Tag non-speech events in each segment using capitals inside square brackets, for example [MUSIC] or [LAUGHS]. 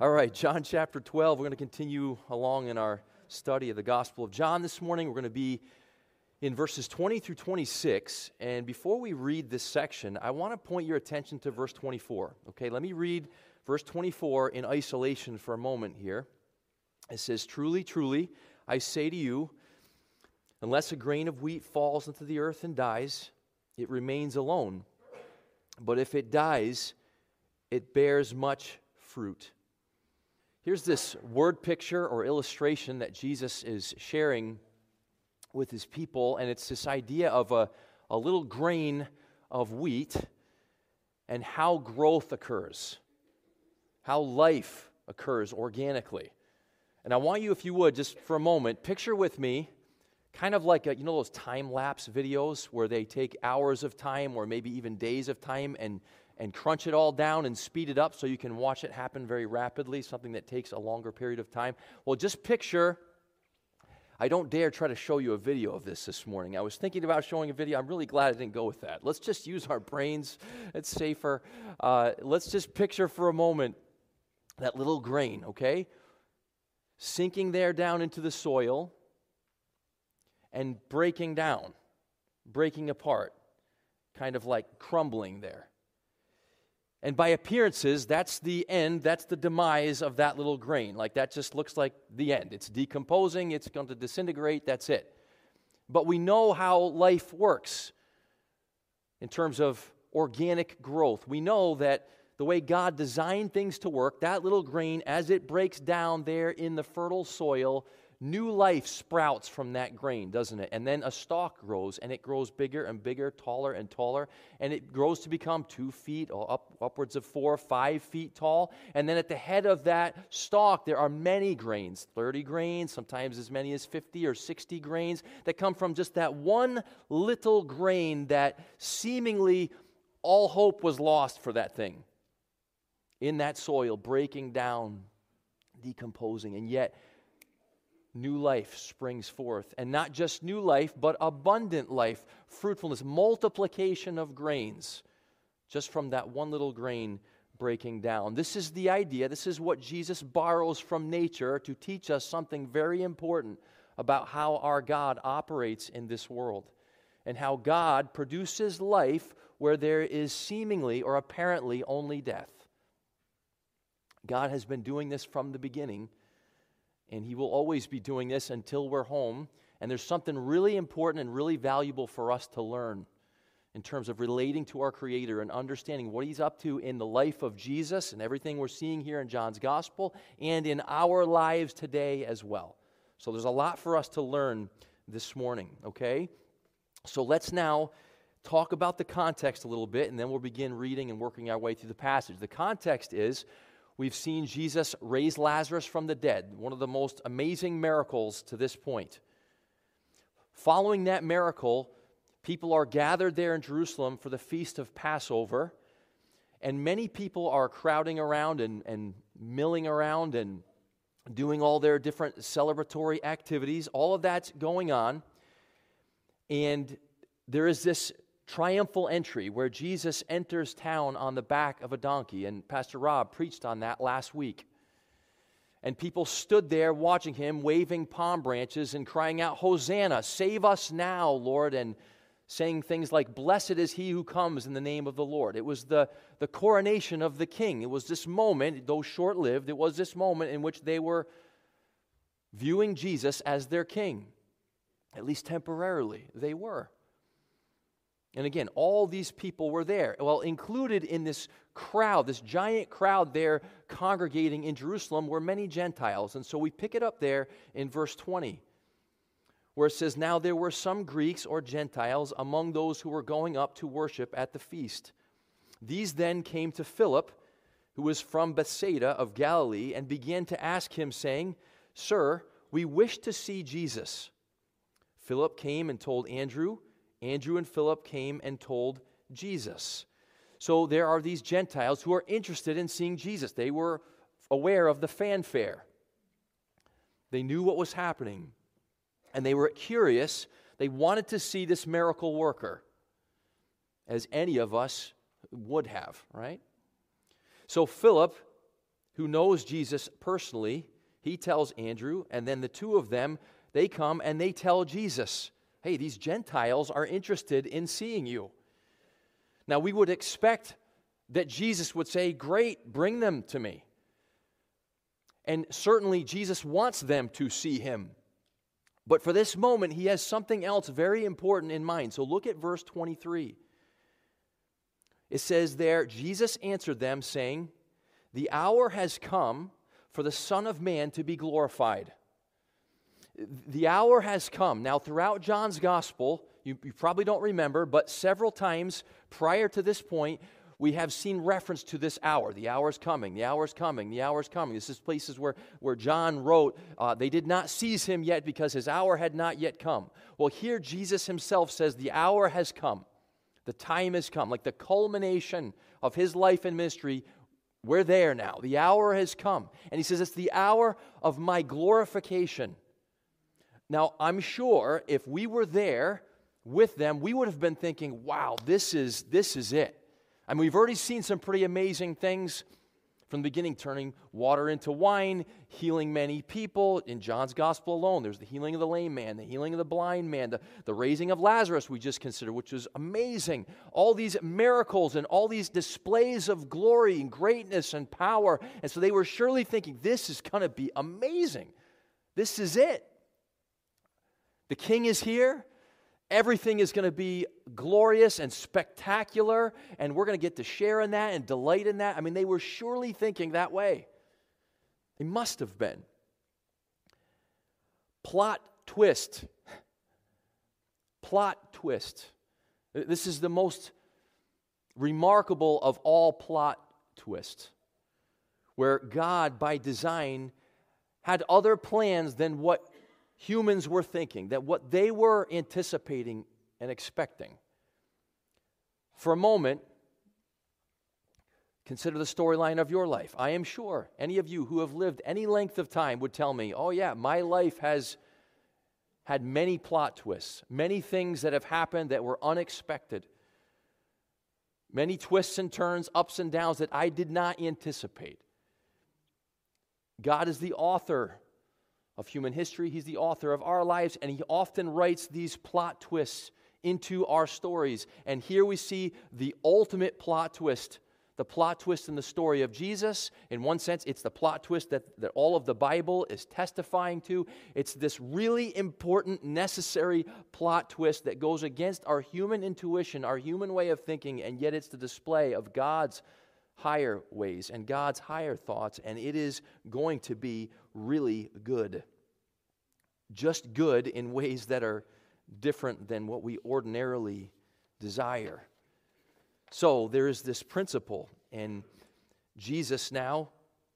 All right, John chapter 12. We're going to continue along in our study of the Gospel of John this morning. We're going to be in verses 20 through 26. And before we read this section, I want to point your attention to verse 24. Okay, let me read verse 24 in isolation for a moment here. It says, Truly, truly, I say to you, unless a grain of wheat falls into the earth and dies, it remains alone. But if it dies, it bears much fruit. Here's this word picture or illustration that Jesus is sharing with his people, and it's this idea of a, a little grain of wheat and how growth occurs, how life occurs organically. And I want you, if you would, just for a moment, picture with me kind of like a, you know those time lapse videos where they take hours of time or maybe even days of time and and crunch it all down and speed it up so you can watch it happen very rapidly, something that takes a longer period of time. Well, just picture. I don't dare try to show you a video of this this morning. I was thinking about showing a video. I'm really glad I didn't go with that. Let's just use our brains, it's safer. Uh, let's just picture for a moment that little grain, okay? Sinking there down into the soil and breaking down, breaking apart, kind of like crumbling there. And by appearances, that's the end, that's the demise of that little grain. Like that just looks like the end. It's decomposing, it's going to disintegrate, that's it. But we know how life works in terms of organic growth. We know that the way God designed things to work, that little grain, as it breaks down there in the fertile soil, new life sprouts from that grain, doesn't it? And then a stalk grows, and it grows bigger and bigger, taller and taller, and it grows to become two feet or up, upwards of four, five feet tall. And then at the head of that stalk, there are many grains 30 grains, sometimes as many as 50 or 60 grains that come from just that one little grain that seemingly all hope was lost for that thing in that soil, breaking down, decomposing. And yet, new life springs forth. And not just new life, but abundant life, fruitfulness, multiplication of grains, just from that one little grain breaking down. This is the idea. This is what Jesus borrows from nature to teach us something very important about how our God operates in this world and how God produces life where there is seemingly or apparently only death. God has been doing this from the beginning and He will always be doing this until we're home. And there's something really important and really valuable for us to learn in terms of relating to our Creator and understanding what He's up to in the life of Jesus and everything we're seeing here in John's Gospel and in our lives today as well. So there's a lot for us to learn this morning, okay? So let's now talk about the context a little bit, and then we'll begin reading and working our way through the passage. The context is We've seen Jesus raise Lazarus from the dead, one of the most amazing miracles to this point. Following that miracle, people are gathered there in Jerusalem for the feast of Passover, and many people are crowding around and, and milling around and doing all their different celebratory activities. All of that's going on. And there is this triumphal entry where Jesus enters town on the back of a donkey. And Pastor Rob preached on that last week. And people stood there watching him, waving palm branches and crying out, Hosanna, save us now, Lord, and saying things like, Blessed is he who comes in the name of the Lord. It was the, the coronation of the king. It was this moment, though short lived, it was this moment in which they were viewing Jesus as their king. At least temporarily, they were. And again, all these people were there. Well, included in this crowd, this giant crowd there congregating in Jerusalem, were many Gentiles. And so we pick it up there in verse 20, where it says, Now there were some Greeks or Gentiles among those who were going up to worship at the feast. These then came to Philip, who was from Bethsaida of Galilee, and began to ask him, saying, Sir, we wish to see Jesus. Philip came and told Andrew Andrew and Philip came and told Jesus. So there are these Gentiles who are interested in seeing Jesus. They were aware of the fanfare, they knew what was happening, and they were curious. They wanted to see this miracle worker, as any of us would have, right? So Philip, who knows Jesus personally, he tells Andrew, and then the two of them, they come and they tell Jesus, hey, these Gentiles are interested in seeing you. Now, we would expect that Jesus would say, Great, bring them to me. And certainly, Jesus wants them to see him. But for this moment, he has something else very important in mind. So look at verse 23. It says there, Jesus answered them, saying, The hour has come for the Son of Man to be glorified. The hour has come. Now, throughout John's gospel, you, you, probably don't remember, but several times prior to this point, we have seen reference to this hour. The hour is coming, the hour is coming, the hour is coming. This is places where, where John wrote, uh, they did not seize him yet because his hour had not yet come. Well, here Jesus himself says, the hour has come. The time has come. Like the culmination of his life and ministry we're there now. The hour has come. And he says, It's the hour of my glorification. Now, I'm sure if we were there with them, we would have been thinking, wow, this is, this is it. I mean, we've already seen some pretty amazing things from the beginning, turning water into wine, healing many people. In John's gospel alone, there's the healing of the lame man, the healing of the blind man, the, the raising of Lazarus, we just considered, which was amazing. All these miracles and all these displays of glory and greatness and power. And so they were surely thinking, this is going to be amazing. This is it. The king is here. Everything is going to be glorious and spectacular, and we're going to get to share in that and delight in that. I mean, they were surely thinking that way. They must have been. Plot twist. [LAUGHS] Plot twist. This is the most remarkable of all plot twists, where God, by design, had other plans than what humans were thinking, that what they were anticipating and expecting. For a moment, consider the storyline of your life. I am sure any of you who have lived any length of time would tell me, oh, yeah, my life has had many plot twists, many things that have happened that were unexpected, many twists and turns, ups and downs that I did not anticipate. God is the author of human history. He's the author of our lives, and he often writes these plot twists into our stories. And here we see the ultimate plot twist the plot twist in the story of Jesus. In one sense, it's the plot twist that, that all of the Bible is testifying to. It's this really important, necessary plot twist that goes against our human intuition, our human way of thinking, and yet it's the display of God's higher ways and God's higher thoughts, and it is going to be really good. Just good in ways that are different than what we ordinarily desire. So there is this principle, and Jesus now,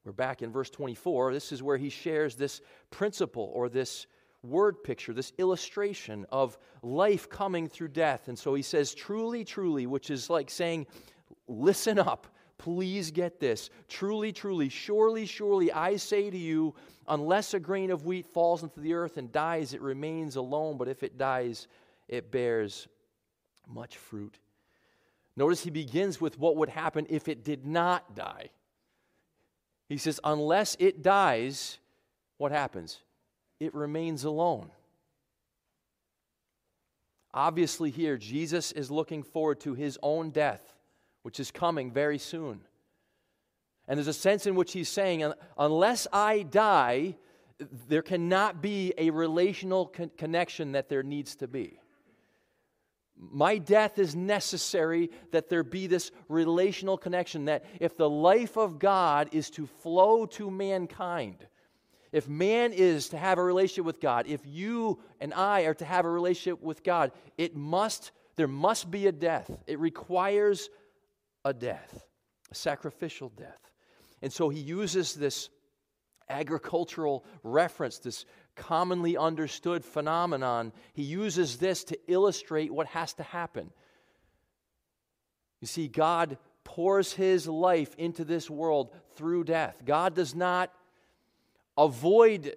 we're back in verse 24, this is where he shares this principle or this word picture, this illustration of life coming through death. And so he says, truly, truly, which is like saying, listen up. Please get this. Truly, truly, surely, surely, I say to you, unless a grain of wheat falls into the earth and dies, it remains alone, but if it dies, it bears much fruit. Notice he begins with what would happen if it did not die. He says, unless it dies, what happens? It remains alone. Obviously, here, Jesus is looking forward to his own death which is coming very soon. And there's a sense in which he's saying, unless I die, there cannot be a relational con- connection that there needs to be. My death is necessary that there be this relational connection. That if the life of God is to flow to mankind, if man is to have a relationship with God, if you and I are to have a relationship with God, it must, there must be a death. It requires a death, a sacrificial death. And so he uses this agricultural reference, this commonly understood phenomenon. He uses this to illustrate what has to happen. You see, God pours his life into this world through death. God does not avoid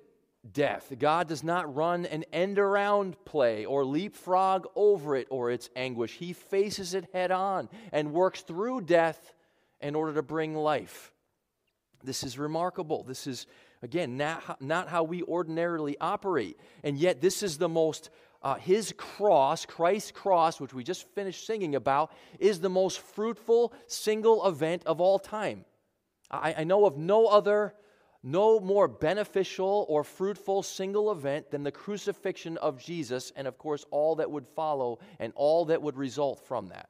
death. God does not run an end around play or leapfrog over it or its anguish. He faces it head on and works through death in order to bring life. This is remarkable. This is, again, not, not how we ordinarily operate. And yet, this is the most, uh, his cross, Christ's cross, which we just finished singing about, is the most fruitful single event of all time. I, I know of no other, no more beneficial or fruitful single event than the crucifixion of Jesus, and of course, all that would follow and all that would result from that.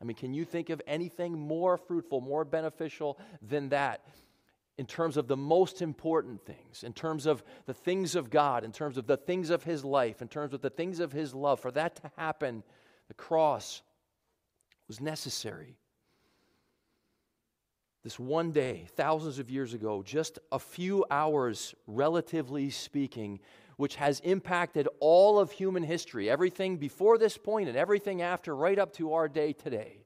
I mean, can you think of anything more fruitful, more beneficial than that? in terms of the most important things, in terms of the things of God, in terms of the things of His life, in terms of the things of His love, for that to happen, the cross was necessary. This one day, thousands of years ago, just a few hours, relatively speaking, which has impacted all of human history, everything before this point and everything after, right up to our day today.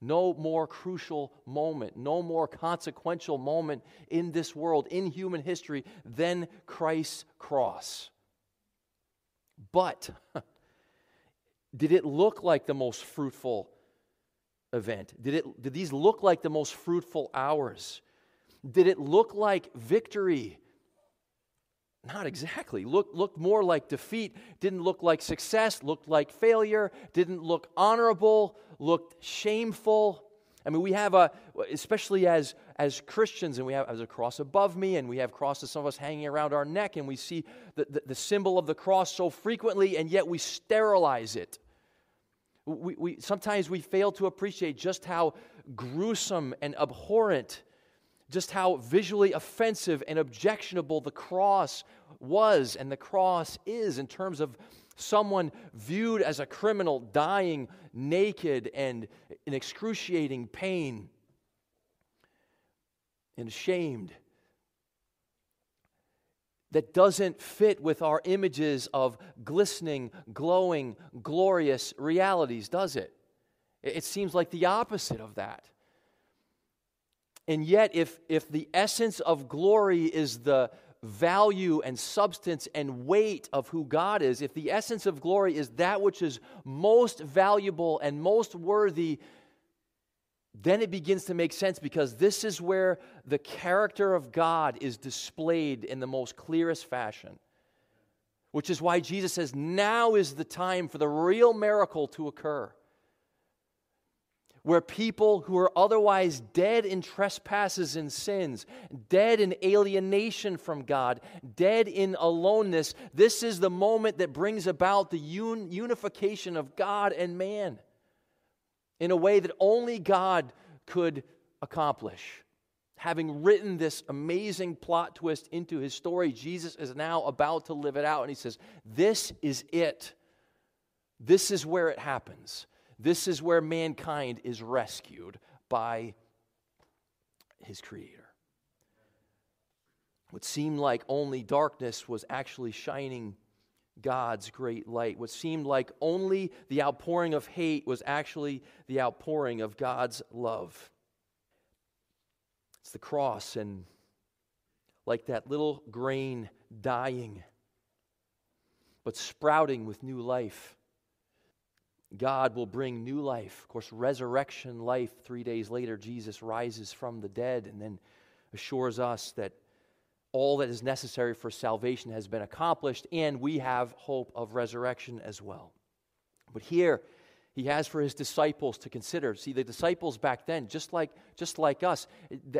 No more crucial moment, no more consequential moment in this world, in human history, than Christ's cross. But [LAUGHS] did it look like the most fruitful event? Did, it, did these look like the most fruitful hours? Did it look like victory? Not exactly. Look, looked more like defeat. Didn't look like success. Looked like failure. Didn't look honorable. Looked shameful. I mean, we have a, especially as, as Christians, and we have as a cross above me, and we have crosses, some of us hanging around our neck, and we see the, the, the symbol of the cross so frequently, and yet we sterilize it. We, we, sometimes we fail to appreciate just how gruesome and abhorrent just how visually offensive and objectionable the cross was and the cross is in terms of someone viewed as a criminal dying naked and in excruciating pain and ashamed that doesn't fit with our images of glistening, glowing, glorious realities, does it? It seems like the opposite of that. And yet, if, if the essence of glory is the value and substance and weight of who God is, if the essence of glory is that which is most valuable and most worthy, then it begins to make sense because this is where the character of God is displayed in the most clearest fashion. Which is why Jesus says, now is the time for the real miracle to occur where people who are otherwise dead in trespasses and sins, dead in alienation from God, dead in aloneness, this is the moment that brings about the un- unification of God and man in a way that only God could accomplish. Having written this amazing plot twist into his story, Jesus is now about to live it out. And he says, This is it. This is where it happens. This is where mankind is rescued by his Creator. What seemed like only darkness was actually shining God's great light. What seemed like only the outpouring of hate was actually the outpouring of God's love. It's the cross, and like that little grain dying, but sprouting with new life. God will bring new life. Of course, resurrection life. Three days later, Jesus rises from the dead and then assures us that all that is necessary for salvation has been accomplished, and we have hope of resurrection as well. But here, he has for his disciples to consider. See, the disciples back then, just like, just like us,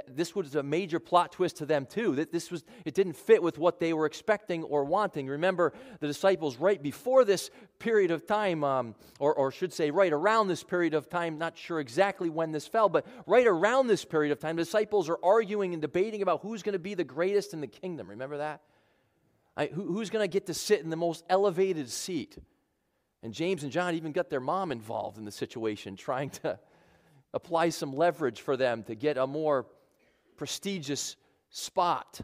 this was a major plot twist to them too. That this was, it didn't fit with what they were expecting or wanting. Remember, the disciples right before this period of time, um, or, or should say right around this period of time, not sure exactly when this fell, but right around this period of time, the disciples are arguing and debating about who's going to be the greatest in the kingdom. Remember that? I, who, who's going to get to sit in the most elevated seat? And James and John even got their mom involved in the situation, trying to apply some leverage for them to get a more prestigious spot.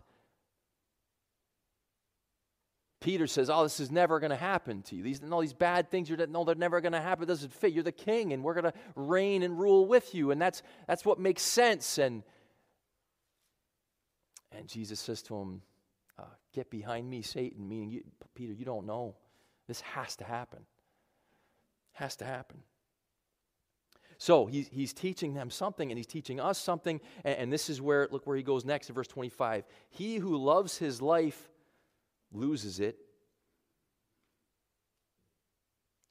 Peter says, Oh, this is never going to happen to you. These, all these bad things, you're, no, they're never going to happen. It doesn't fit. You're the king, and we're going to reign and rule with you. And that's, that's what makes sense. And, and Jesus says to him, uh, Get behind me, Satan, meaning, you, Peter, you don't know. This has to happen. Has to happen. So he's, he's teaching them something, and he's teaching us something. And, and this is where, look where he goes next in verse 25. He who loves his life loses it.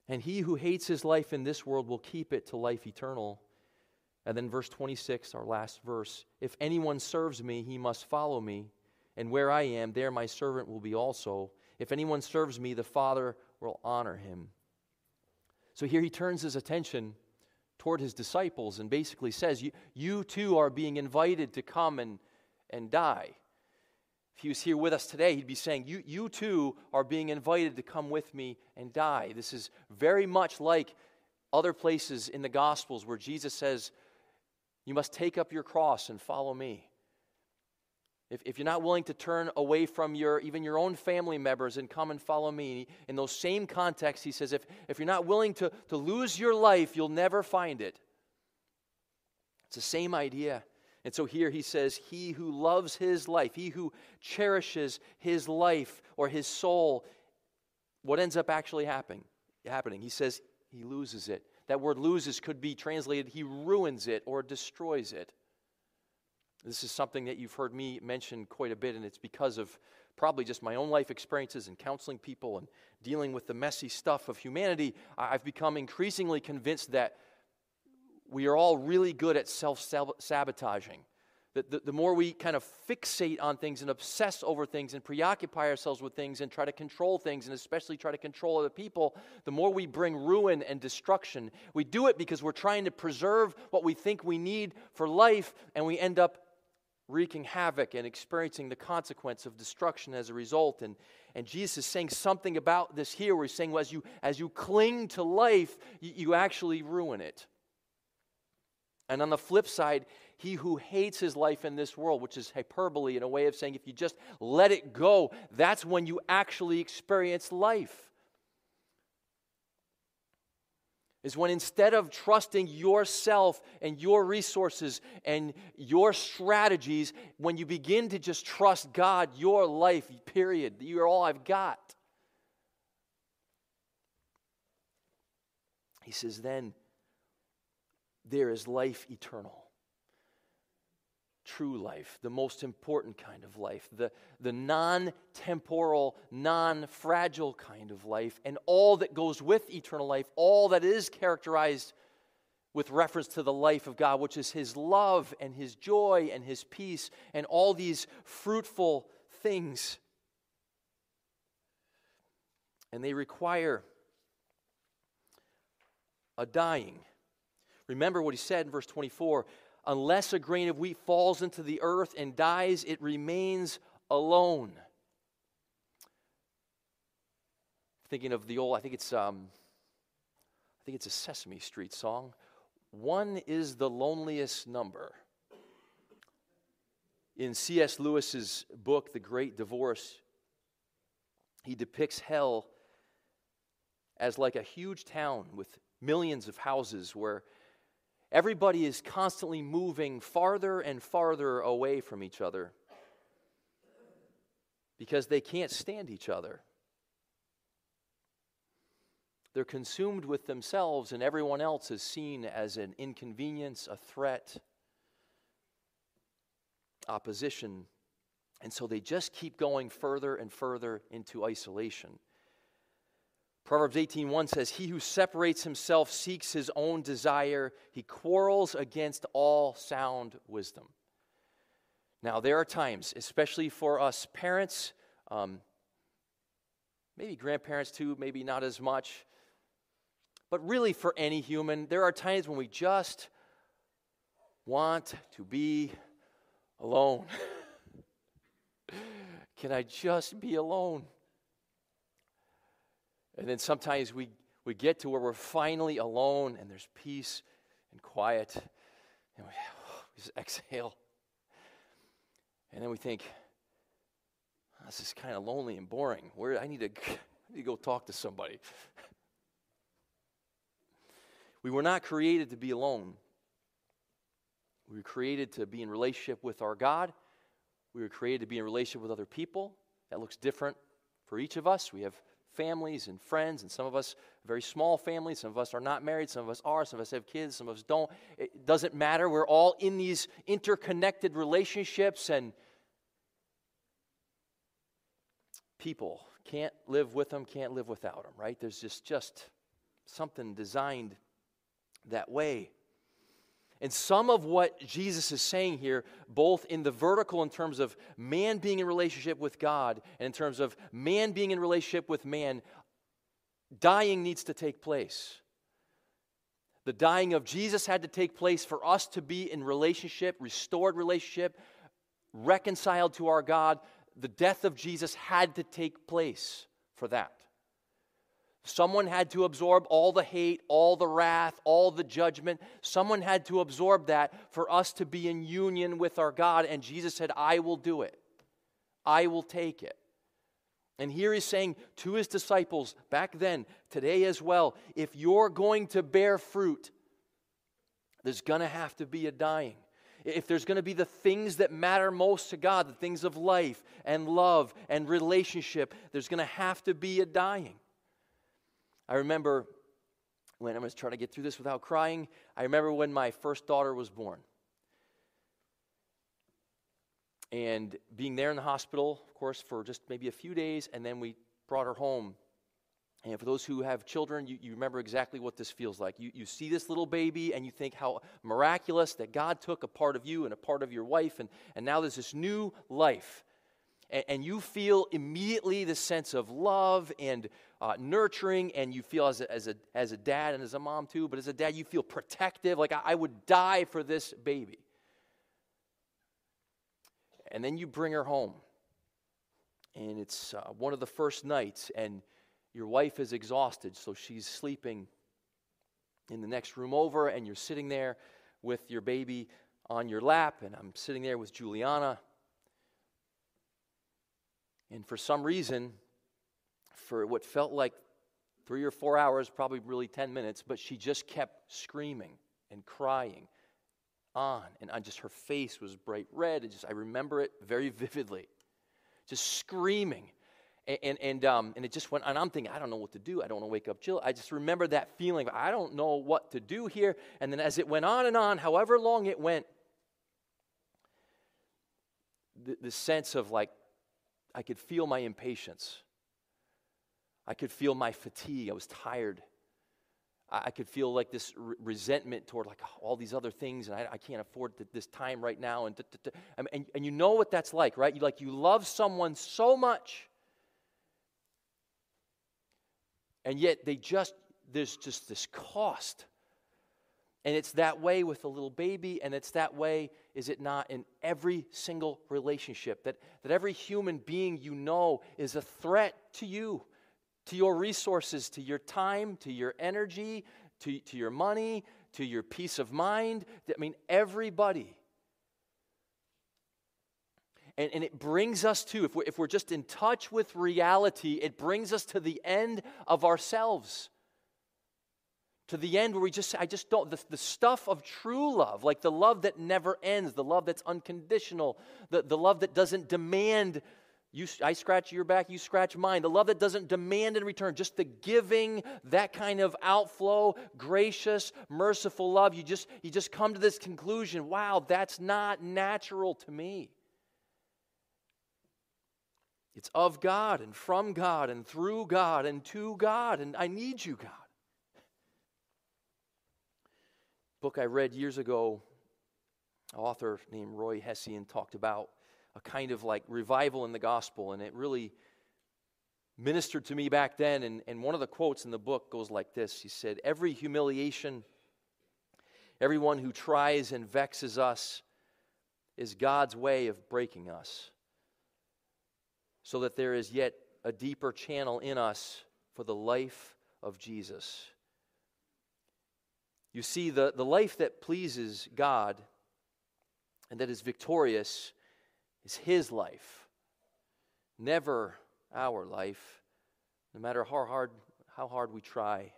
And he who hates his life in this world will keep it to life eternal. And then verse 26, our last verse If anyone serves me, he must follow me. And where I am, there my servant will be also. If anyone serves me, the Father will honor him. So here he turns his attention toward his disciples and basically says, You, you too are being invited to come and, and die. If he was here with us today, he'd be saying, you, you too are being invited to come with me and die. This is very much like other places in the Gospels where Jesus says, You must take up your cross and follow me. If, if you're not willing to turn away from your even your own family members and come and follow me, in those same contexts, he says, if, if you're not willing to, to lose your life, you'll never find it. It's the same idea. And so here he says, He who loves his life, he who cherishes his life or his soul, what ends up actually happening? happening? He says he loses it. That word loses could be translated he ruins it or destroys it. This is something that you've heard me mention quite a bit, and it's because of probably just my own life experiences and counseling people and dealing with the messy stuff of humanity. I've become increasingly convinced that we are all really good at self sabotaging. The, the, the, more we kind of fixate on things and obsess over things and preoccupy ourselves with things and try to control things and especially try to control other people, the more we bring ruin and destruction. We do it because we're trying to preserve what we think we need for life, and we end up wreaking havoc and experiencing the consequence of destruction as a result. And, and Jesus is saying something about this here where he's saying, well, as, you, as you cling to life, you, you actually ruin it. And on the flip side, he who hates his life in this world, which is hyperbole in a way of saying if you just let it go, that's when you actually experience life. Is when instead of trusting yourself and your resources and your strategies, when you begin to just trust God, your life, period, you're all I've got. He says, then there is life eternal true life, the most important kind of life, the, the non temporal, non fragile kind of life, and all that goes with eternal life, all that is characterized with reference to the life of God, which is His love and His joy and His peace and all these fruitful things. And they require a dying. Remember what he said in verse 24 unless a grain of wheat falls into the earth and dies, it remains alone. Thinking of the old, I think it's, um, I think it's a Sesame Street song. One is the loneliest number. In C.S. Lewis's book, The Great Divorce, he depicts hell as like a huge town with millions of houses where Everybody is constantly moving farther and farther away from each other because they can't stand each other. They're consumed with themselves, and everyone else is seen as an inconvenience, a threat, opposition. And so they just keep going further and further into isolation. Proverbs 18:1 says, "He who separates himself seeks his own desire; he quarrels against all sound wisdom." Now, there are times, especially for us parents, um, maybe grandparents too, maybe not as much, but really for any human, there are times when we just want to be alone. [LAUGHS] Can I just be alone? And then sometimes we, we get to where we're finally alone and there's peace and quiet. And we, [SIGHS] we just exhale. And then we think, this is kind of lonely and boring. Where I need to, [LAUGHS] I need to go talk to somebody. we were not created to be alone. We were created to be in relationship with our God. We were created to be in relationship with other people. That looks different for each of us. We have families and friends, and some of us very small families. Some of us are not married, some of us are, some of us have kids, some of us don't. It doesn't matter. We're all in these interconnected relationships, and people can't live with them, can't live without them, right? There's just, just something designed that way. And some of what Jesus is saying here, both in the vertical in terms of man being in relationship with God and in terms of man being in relationship with man, dying needs to take place. The dying of Jesus had to take place for us to be in relationship, restored relationship, reconciled to our God. The death of Jesus had to take place for that. Someone had to absorb all the hate, all the wrath, all the judgment. Someone had to absorb that for us to be in union with our God. And Jesus said, I will do it. I will take it. And here he's saying to his disciples back then, today as well, if you're going to bear fruit, there's going to have to be a dying. If there's going to be the things that matter most to God, the things of life and love and relationship, there's going to have to be a dying. I remember when I was trying to get through this without crying, I remember when my first daughter was born. And being there in the hospital, of course, for just maybe a few days, and then we brought her home. And for those who have children, you, you remember exactly what this feels like. You, you see this little baby and you think how miraculous that God took a part of you and a part of your wife, and, and now there's this new life. And, and you feel immediately the sense of love and uh, nurturing, and you feel as a, as, a, as a dad and as a mom too, but as a dad, you feel protective. Like, I, I would die for this baby. And then you bring her home, and it's uh, one of the first nights, and your wife is exhausted, so she's sleeping in the next room over, and you're sitting there with your baby on your lap, and I'm sitting there with Juliana. And for some reason, for what felt like three or four hours, probably really 10 minutes, but she just kept screaming and crying on and on. Just her face was bright red. And just, I remember it very [LAUGHS] vividly. Just screaming. And, and, and, um, and it just went, and I'm thinking, I don't know what to do. I don't want to wake up Jill. I just remember that feeling, I don't know what to do here. And then as it went on and on, however long it went, the, the sense of like, I could feel my impatience. I could feel my fatigue. I was tired. I, could feel like this r- resentment toward like oh, all these other things, and I, I can't afford th- this time right now. And, um, and, and you know what that's like, right? You like you love someone so much, and yet they just there's just this cost. And it's that way with a little baby, and it's that way, is it not, in every single relationship? That, that every human being you know is a threat to you to your resources, to your time, to your energy, to, to your money, to your peace of mind. I mean, everybody. And, and it brings us to, if we're, if we're just in touch with reality, it brings us to the end of ourselves. To the end where we just, I just don't, the, the stuff of true love, like the love that never ends, the love that's unconditional, the, the love that doesn't demand you, I scratch your back, you scratch mine. The love that doesn't demand in return, just the giving, that kind of outflow, gracious, merciful love. You just, you just come to this conclusion wow, that's not natural to me. It's of God and from God and through God and to God, and I need you, God. Book I read years ago, author named Roy Hession talked about a kind of like revival in the gospel, and it really ministered to me back then. And, and one of the quotes in the book goes like this He said, Every humiliation, everyone who tries and vexes us, is God's way of breaking us, so that there is yet a deeper channel in us for the life of Jesus. You see, the, the life that pleases God and that is victorious is His life, never our life, no matter how hard, how hard we try.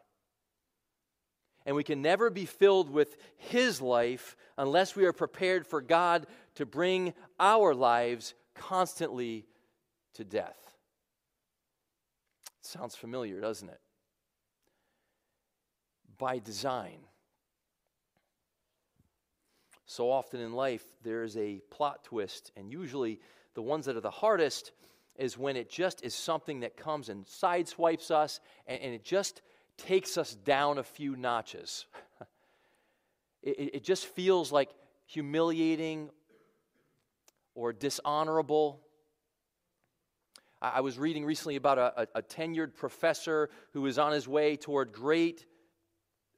And we can never be filled with His life unless we are prepared for God to bring our lives constantly to death. sounds familiar, doesn't it? By design. So often in life, there's a plot twist, and usually the ones that are the hardest is when it just is something that comes and sideswipes us, and, and it just takes us down a few notches. [LAUGHS] it, it just feels like humiliating or dishonorable. I, I was reading recently about a, a, a tenured professor who was on his way toward great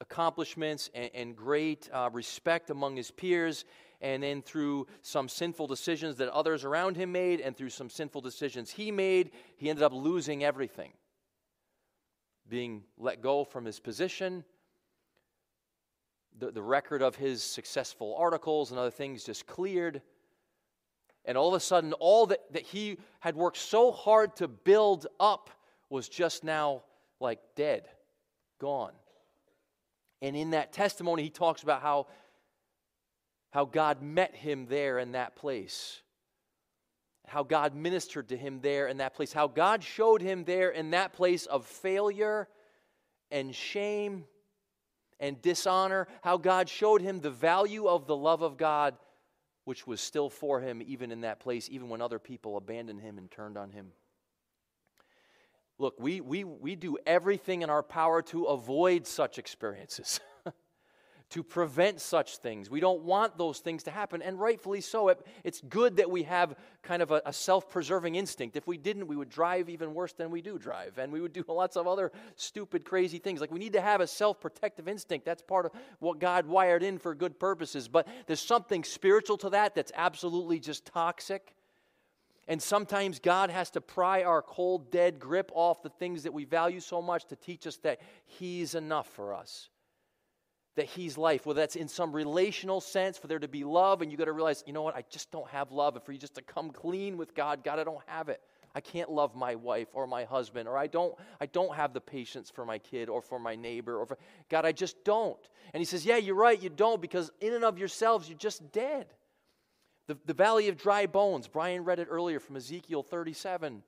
accomplishments and, and great uh, respect among his peers. And then through some sinful decisions that others around him made, and through some sinful decisions he made, he ended up losing everything. Being let go from his position, the, the record of his successful articles and other things just cleared. And all of a sudden, all that, that he had worked so hard to build up was just now like dead, gone. And in that testimony, he talks about how, how God met him there in that place, how God ministered to him there in that place, how God showed him there in that place of failure and shame and dishonor, how God showed him the value of the love of God, which was still for him even in that place, even when other people abandoned him and turned on him. Look, we, we, we do everything in our power to avoid such experiences, [LAUGHS] to prevent such things. We don't want those things to happen, and rightfully so. It, it's good that we have kind of a, a self preserving instinct. If we didn't, we would drive even worse than we do drive, and we would do [LAUGHS] lots of other stupid, crazy things. Like we need to have a self protective instinct. That's part of what God wired in for good purposes. But there's something spiritual to that that's absolutely just toxic and sometimes God has to pry our cold, dead grip off the things that we value so much to teach us that He's enough for us. That He's life. Whether that's in some relational sense, for there to be love, and you got to realize, you know what, I just don't have love. And for you just to come clean with God, God, I don't have it. I can't love my wife or my husband, or I don't, I don't have the patience for my kid or for my neighbor, or for, God, I just don't. And He says, Yeah, you're right, you don't, because in and of yourselves, you're just dead. The, the valley of dry bones. Brian read it earlier from Ezekiel 37.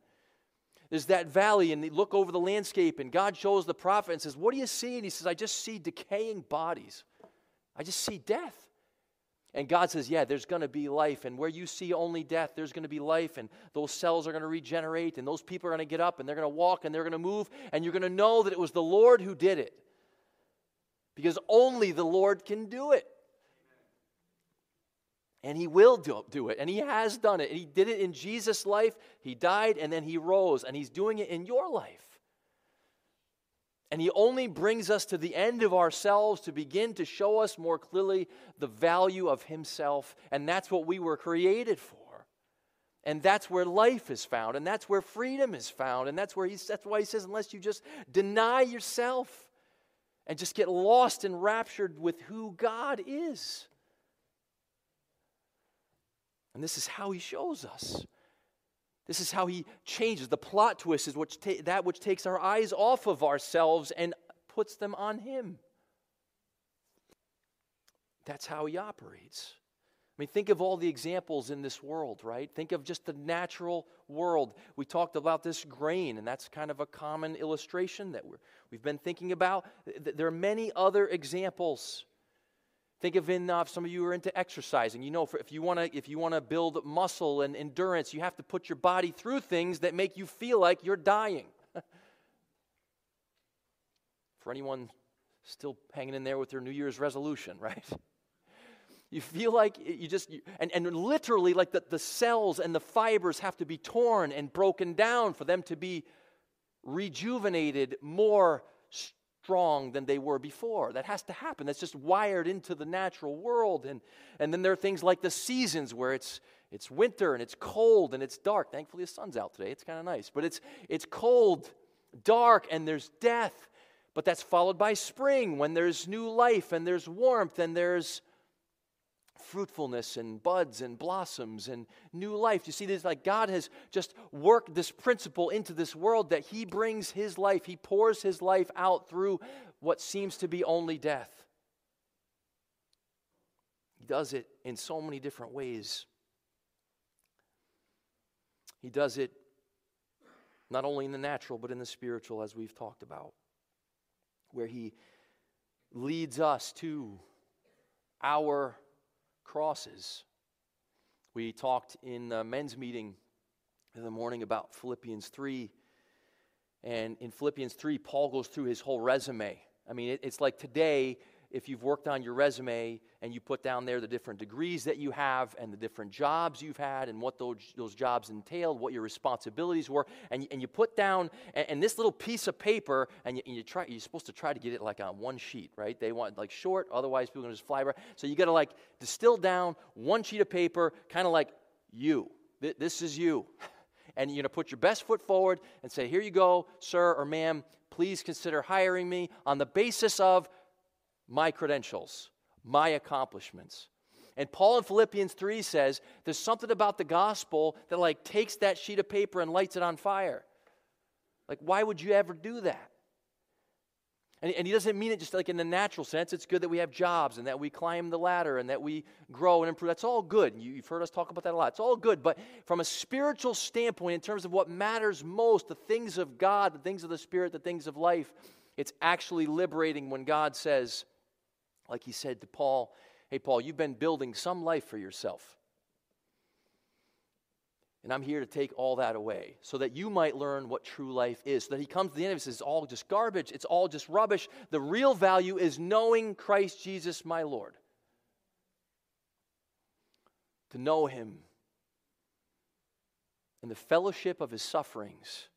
There's that valley, and they look over the landscape, and God shows the prophet and says, What do you see? And he says, I just see decaying bodies. I just see death. And God says, Yeah, there's going to be life. And where you see only death, there's going to be life. And those cells are going to regenerate. And those people are going to get up and they're going to walk and they're going to move. And you're going to know that it was the Lord who did it. Because only the Lord can do it. And he will do, it. And he has done it. And he did it in Jesus' life. He died and then he rose. And he's doing it in your life. And he only brings us to the end of ourselves to begin to show us more clearly the value of himself. And that's what we were created for. And that's where life is found. And that's where freedom is found. And that's, where he's, that's why he says, unless you just deny yourself and just get lost and raptured with who God is. And this is how he shows us. This is how he changes. The plot twist is which ta- that which takes our eyes off of ourselves and puts them on him. That's how he operates. I mean, think of all the examples in this world, right? Think of just the natural world. We talked about this grain, and that's kind of a common illustration that we have been thinking about. There are many other examples. Think of in uh, some of you are into exercising. You know, for, if you want to if you want to build muscle and endurance, you have to put your body through things that make you feel like you're dying. [LAUGHS] for anyone still hanging in there with their New Year's resolution, [LAUGHS] right? You feel like you just, you, and, and literally, like the, the cells and the fibers have to be torn and broken down for them to be rejuvenated more strong than they were before. That has to happen. That's just wired into the natural world. And, and then there are things like the seasons where it's, it's winter and it's cold and it's dark. Thankfully, the sun's out today. It's kind of nice. But it's, it's cold, dark, and there's death. But that's followed by spring when there's new life and there's warmth and there's fruitfulness and buds and blossoms and new life. You see, this like God has just worked this principle into this world that He brings His life, He pours His life out through what seems to be only death. He does it in so many different ways. He does it not only in the natural, but in the spiritual, as we've talked about, where He leads us to our crosses. We talked in the men's meeting in the morning about Philippians 3. And in Philippians 3, Paul goes through his whole resume. I mean, it, it's like today, if you've worked on your resume and you put down there the different degrees that you have and the different jobs you've had and what those, those jobs entailed, what your responsibilities were, and, and you put down, and, and this little piece of paper, and, you, and you try, you're supposed to try to get it like on one sheet, right? They want like short, otherwise people can just fly by. So you got to like distill down one sheet of paper, kind of like you. This is you. [LAUGHS] And you're going to put your best foot forward and say, Here you go, sir or ma'am, please consider hiring me on the basis of my credentials, my accomplishments. And Paul in Philippians 3 says there's something about the gospel that like takes that sheet of paper and lights it on fire. Like, why would you ever do that? And, and he doesn't mean it just like in the natural sense. It's good that we have jobs and that we climb the ladder and that we grow and improve. That's all good. You, you've heard us talk about that a lot. It's all good. But from a spiritual standpoint, in terms of what matters most, the things of God, the things of the Spirit, the things of life, it's actually liberating when God says, like he said to Paul, Hey, Paul, you've been building some life for yourself. And I'm here to take all that away so that you might learn what true life is. So that he comes to the end of it says, it's all just garbage, it's all just rubbish. The real value is knowing Christ Jesus, my Lord. To know him and the fellowship of his sufferings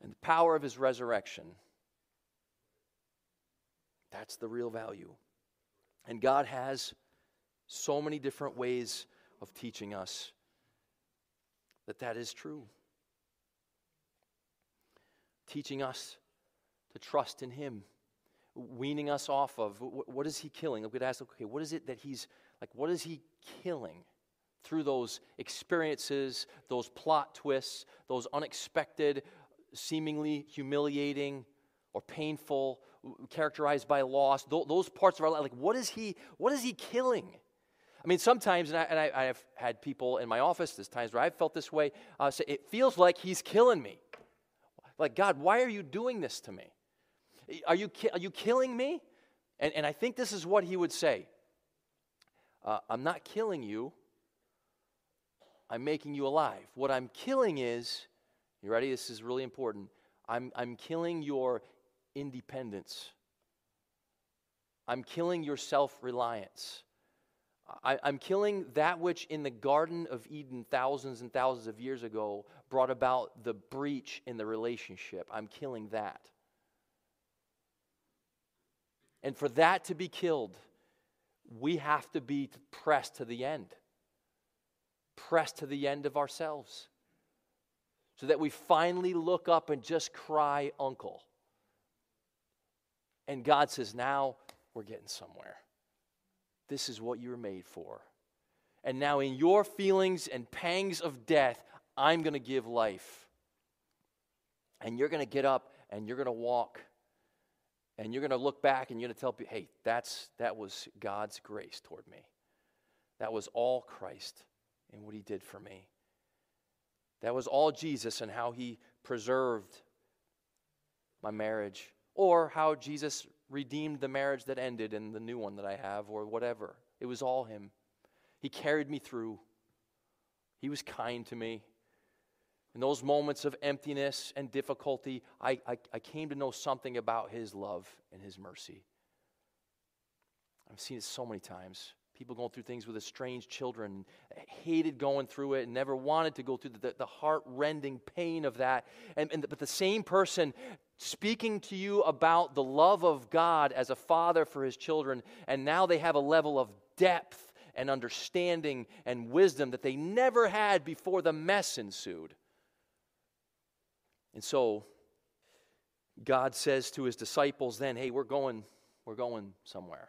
and the power of his resurrection. That's the real value. And God has so many different ways of teaching us that that is true. Teaching us to trust in Him, weaning us off of what is He killing? Could ask, okay, what is it that He's like, what is He killing? Through those experiences, those plot twists, those unexpected, seemingly humiliating or painful, characterized by loss, those parts of our life, like what is he, what is he killing? I mean, sometimes, and, I, and I, have had people in my office, there's times where I've felt this way, uh, say, it feels like he's killing me. Like, God, why are you doing this to me? Are you, are you killing me? And, and I think this is what he would say uh, I'm not killing you, I'm making you alive. What I'm killing is, you ready? This is really important. I'm, I'm killing your independence. I'm killing your self reliance. I'm killing that which in the Garden of Eden, thousands and thousands of years ago, brought about the breach in the relationship. I'm killing that. And for that to be killed, we have to be pressed to the end, pressed to the end of ourselves, so that we finally look up and just cry, Uncle. And God says, Now we're getting somewhere. This is what you were made for. And now, in your feelings and pangs of death, I'm going to give life. And you're going to get up and you're going to walk. And you're going to look back and you're going to tell people, hey, that's, that was God's grace toward me. That was all Christ and what he did for me. That was all Jesus and how he preserved my marriage or how Jesus redeemed the marriage that ended and the new one that I have, or whatever. It was all Him. He carried me through, He was kind to me. In those moments of emptiness and difficulty, I, I, I came to know something about His love and His mercy. I've seen it so many times. People going through things with estranged children, hated going through it, and never wanted to go through the, the heart rending pain of that. And, and, but the same person speaking to you about the love of God as a father for his children, and now they have a level of depth and understanding and wisdom that they never had before the mess ensued. And so God says to his disciples then, hey, we're going, we're going somewhere.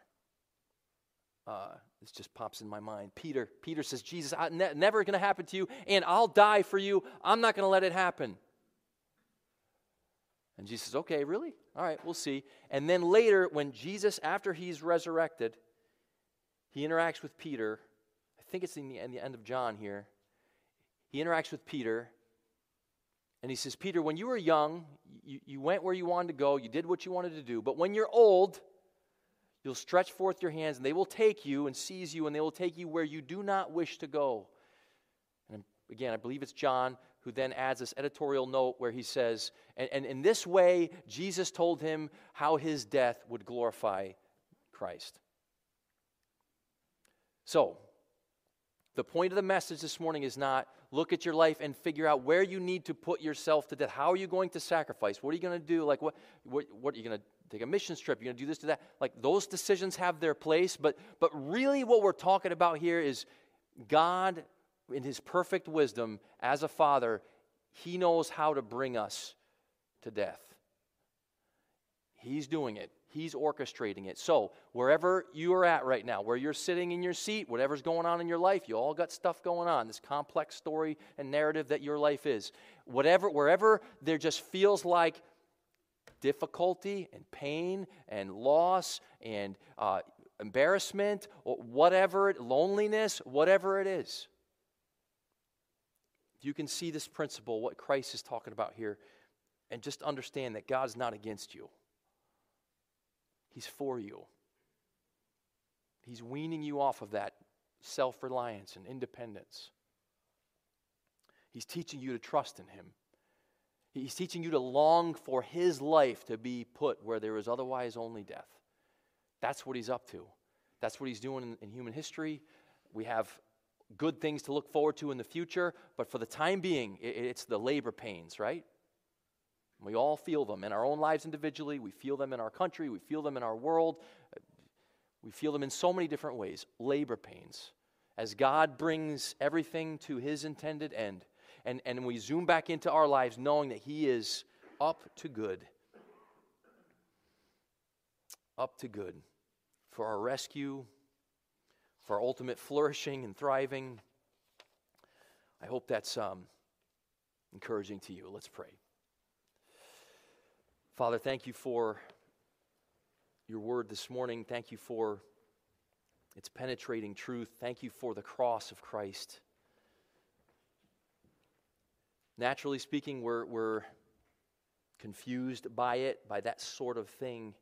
Uh, this just pops in my mind. Peter, Peter says, Jesus, I, ne- never going to happen to you, and I'll die for you. I'm not going to let it happen. And Jesus says, Okay, really? All right, we'll see. And then later, when Jesus, after he's resurrected, he interacts with Peter. I think it's in the, in the end of John here. He interacts with Peter, And he says, Peter, when you were young, you, you went where you wanted to go, you did what you wanted to do. But when you're old, you'll stretch forth your hands, and they will take you and seize you, and they will take you where you do not wish to go. And again, I believe it's John who then adds this editorial note where he says, and, and in this way, Jesus told him how his death would glorify Christ. So, the point of the message this morning is not look at your life and figure out where you need to put yourself to death. How are you going to sacrifice? What are you going to do? Like, what, what, what are you going to take a mission trip? You're going to do this, do that. Like, those decisions have their place. But, but really, what we're talking about here is God, in His perfect wisdom, as a father, He knows how to bring us to death. He's doing it. He's orchestrating it. So, wherever you are at right now, where you're sitting in your seat, whatever's going on in your life, you all got stuff going on, this complex story and narrative that your life is. Whatever, wherever there just feels like difficulty and pain and loss and uh, embarrassment whatever, loneliness, whatever it is. You can see this principle, what Christ is talking about here, and just understand that God's not against you. He's for you. He's weaning you off of that self reliance and independence. He's teaching you to trust in Him. He's teaching you to long for His life to be put where there is otherwise only death. That's what He's up to. That's what He's doing in, in human history. We have good things to look forward to in the future, but for the time being, it, it's the labor pains, right? We all feel them in our own lives individually. We feel them in our country. We feel them in our world. We feel them in so many different ways. Labor pains. As God brings everything to his intended end, and, and we zoom back into our lives knowing that he is up to good. Up to good. For our rescue, for our ultimate flourishing and thriving. I hope that's um, encouraging to you. Let's pray. Father, thank you for your word this morning. Thank you for its penetrating truth. Thank you for the cross of Christ. Naturally speaking, we're, we're confused by it, by that sort of thing.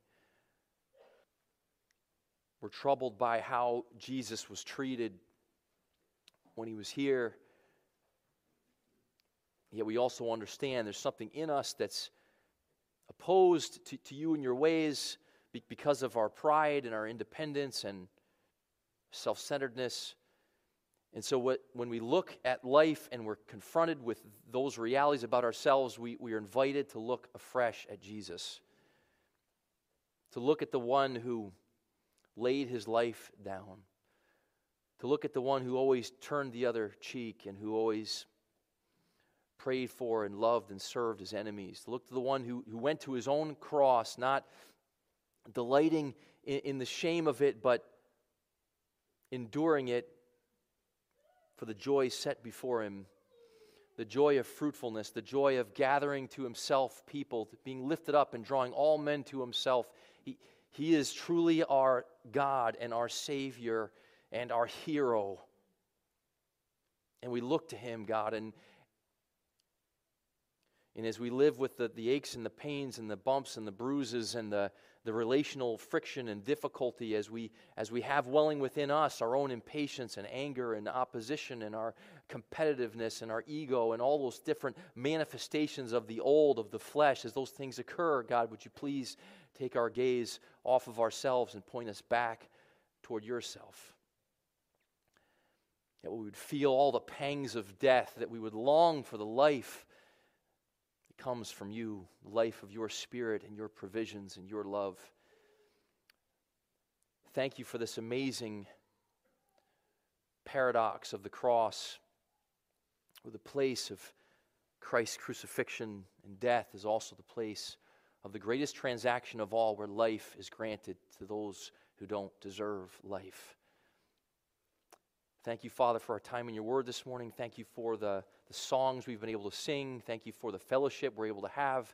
We're troubled by how Jesus was treated when he was here. Yet we also understand there's something in us that's opposed to, to you and your ways because of our pride and our independence and self centeredness. And so, what, when we look at life and we're confronted with those realities about ourselves, we, we are invited to look afresh at Jesus. To look at the one who laid his life down. To look at the one who always turned the other cheek and who always prayed for and loved and served his enemies. To look to the one who, who went to his own cross, not delighting in, in the shame of it, but enduring it for the joy set before him the joy of fruitfulness, the joy of gathering to himself people, being lifted up and drawing all men to himself. He, he is truly our God and our Savior and our hero. And we look to him, God, and, and as we live with the, the aches and the pains and the bumps and the bruises and the, the relational friction and difficulty, as we, as we have welling within us our own impatience and anger and opposition and our competitiveness and our ego and all those different manifestations of the old, of the flesh, as those things occur, God, would you please take our gaze off of ourselves and point us back toward yourself? That we would feel all the pangs of death, that we would long for the life comes from you, life of your spirit and your provisions and your love. Thank you for this amazing paradox of the cross, where the place of Christ's crucifixion and death is also the place of the greatest transaction of all, where life is granted to those who don't deserve life. Thank you, Father, for our time in your word this morning. Thank you for the, the songs we've been able to sing. Thank you for the fellowship we're able to have.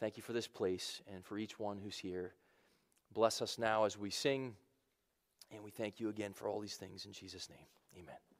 Thank you for this place and for each one who's here. Bless us now as we sing. And we thank you again for all these things in Jesus' name. Amen.